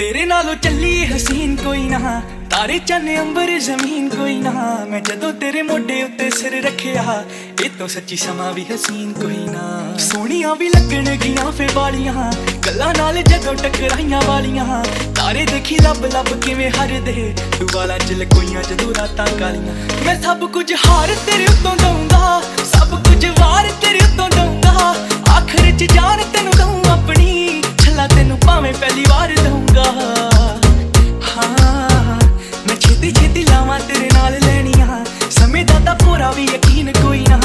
ਨਾਲੋਂ ਚੱਲੀ ਹਸੀਨ ਕੋਈ ਨਾ, ਤਾਰੇ ਚੰਨ ਅੰਬਰ ਜ਼ਮੀਨ ਕੋਈ ਨਾ। ਮੈਂ ਜਦੋਂ ਤੇਰੇ ਮੋਢੇ ਉੱਤੇ ਸਿਰ ਰੱਖਿਆ, ਇਹ ਤੋਂ ਸੱਚੀ ਸਮਾਂ ਵੀ ਹਸੀਨ ਕੋਈ ਨਾ। ਸੋਹਣੀਆਂ ਵੀ ਲੱਗਣਗੀਆਂ ਫੇ ਵਾਲੀਆਂ, ਗੱਲਾਂ ਨਾਲ ਜਦੋਂ ਟਕਰਾਈਆਂ ਵਾਲੀਆਂ। ਤਾਰੇ ਦੇਖੀ ਲੱਭ ਲੱਭ ਕਿਵੇਂ ਹਰਦੇ ਤੂੰ ਵਾਲਾ ਚ ਲਕੋਈਆਂ ਜਦੋਂ ਰਾਤਾਂ ਕਾਲੀਆਂ। ਮੈਂ ਸਭ ਕੁਝ ਹਾਰ ਤੇਰੇ ਉੱਤੋਂ ਦਊਂਗਾ, ਸਭ ਕੁਝ ਵਾਰ ਤੇਰੇ ਉੱਤੋਂ ਦਊਂਗਾ। ਆਖਰ ਚ ਜਾਨ ਤੈਨੂੰ ਛੇਤੀ ਲਾਵਾਂ ਤੇਰੇ ਨਾਲ ਲੈਣੀਆਂ ਸਮੇਂ ਦਾ ਤਾਂ ਪੂਰਾ ਵੀ ਯਕੀਨ ਕੋਈ ਨਾ।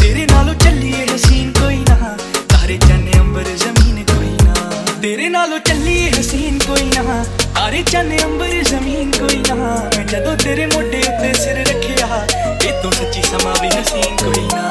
ਤੇਰੇ ਨਾਲੋਂ ਚੱਲੀਏ ਹਸੀਨ ਕੋਈ ਨਾ। ਤਾਰੇ ਚੰਨ, ਅੰਬਰ, ਜ਼ਮੀਨ ਕੋਈ ਨਾ। ਤੇਰੇ ਨਾਲੋਂ ਚੱਲੀਏ ਹਸੀਨ ਕੋਈ ਨਾ। ਤਾਰੇ ਚੰਨ, ਅੰਬਰ, ਜ਼ਮੀਨ ਕੋਈ ਨਾ। ਮੈਂ ਜਦੋਂ ਤੇਰੇ ਮੋਢੇ ਉੱਤੇ ਸਿਰ ਰੱਖਿਆ, ਇਹ ਤੋਂ ਸੱਚੀ ਸਮਾਂ ਵੀ ਹਸੀਨ ਕੋਈ ਨਾ।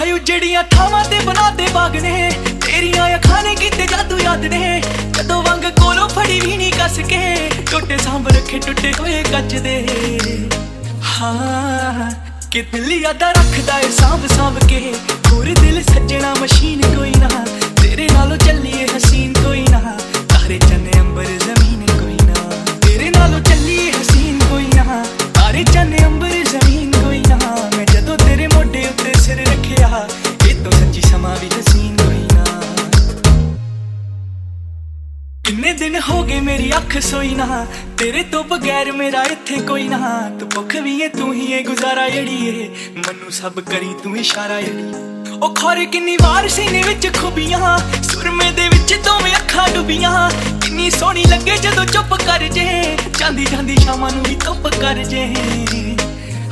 ਹਾਇਓ ਜਿਹੜੀਆਂ ਥਾਵਾਂ ਤੇ ਬਣਾਦੇ ਬਾਗ ਨੇ, ਤੇਰੀਆਂ ਅੱਖਾਂ ਨੇ ਕੀਤੇ ਜਾਦੂ ਯਾਦ ਨੇ। ਕਦੋਂ ਵਾਂਗ ਕੋਲੋਂ ਫੜੀ ਵੀ ਨਹੀਂ ਕੱਸ ਕੇ, ਟੁੱਟੇ ਸਾਂਭ ਰੱਖੇ ਟੁੱਟੇ ਹੋਏ ਕੱਚ ਦੇ। ਹਾਂ ਕਿ ਦਿਲ ਯਾਦਾਂ ਰੱਖਦਾ ਏ ਸਾਂਭ ਸਾਂਭ ਕੇ। ਕਿੰਨੇ ਦਿਨ ਹੋ ਗਏ ਮੇਰੀ ਅੱਖ ਸੋਈ ਨਾ। ਤੇਰੇ ਤੋਂ ਬਗੈਰ ਮੇਰਾ ਇੱਥੇ ਕੋਈ ਨਾ। ਤੂੰ ਭੁੱਖ ਵੀ ਏ, ਤੂੰ ਹੀ ਏ ਗੁਜ਼ਾਰਾ ਏੜੀਏ ਮੈਨੂੰ ਸਭ ਕਰੀ, ਤੂੰ ਇਸ਼ਾਰਾ ਏੜੀ ਉਹ ਖੋਰੇ ਕਿੰਨੀ ਵਾਰ ਸੀਨੇ ਵਿੱਚ ਖੁਬੀਆਂ। ਸੁਰਮੇ ਦੇ ਵਿੱਚ ਦੋਵੇਂ ਅੱਖਾਂ ਡੁੱਬੀਆਂ। ਕਿੰਨੀ ਸੋਹਣੀ ਲੱਗੇ ਜਦੋਂ ਚੁੱਪ ਕਰ ਜੇ। ਜਾਂਦੀ ਜਾਂਦੀ ਸ਼ਾਮਾਂ ਨੂੰ ਵੀ ਧੁੱਪ ਕਰ ਜੇ।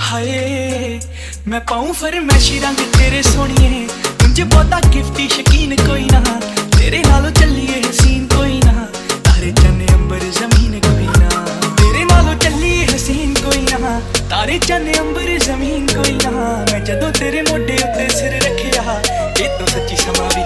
ਹਾਏ, ਮੈਂ ਪਾਉਂ ਫਰਮੈਸ਼ੀ ਰੰਗ ਤੇਰੇ ਸੋਹਣੀਏ। ਮੁੰਝੇ ਬਹੁਤਾ ਗਿਫਟੀ ਸ਼ਕੀਨ ਕੋਈ ਨਾ। ਤੇਰੇ ਨਾਲੋਂ ਚੱਲੀਏ ਹਸੀਨ ਤਾਰੇ ਚੰਨ ਅੰਬਰ ਜ਼ਮੀਨ ਕੋਈ ਨਾ। ਮੈਂ ਜਦੋਂ ਤੇਰੇ ਮੋਢੇ ਉੱਤੇ ਸਿਰ ਰੱਖਿਆ, ਇਹ ਤਾਂ ਸੱਚੀ ਸਮਾਂ ਵੀ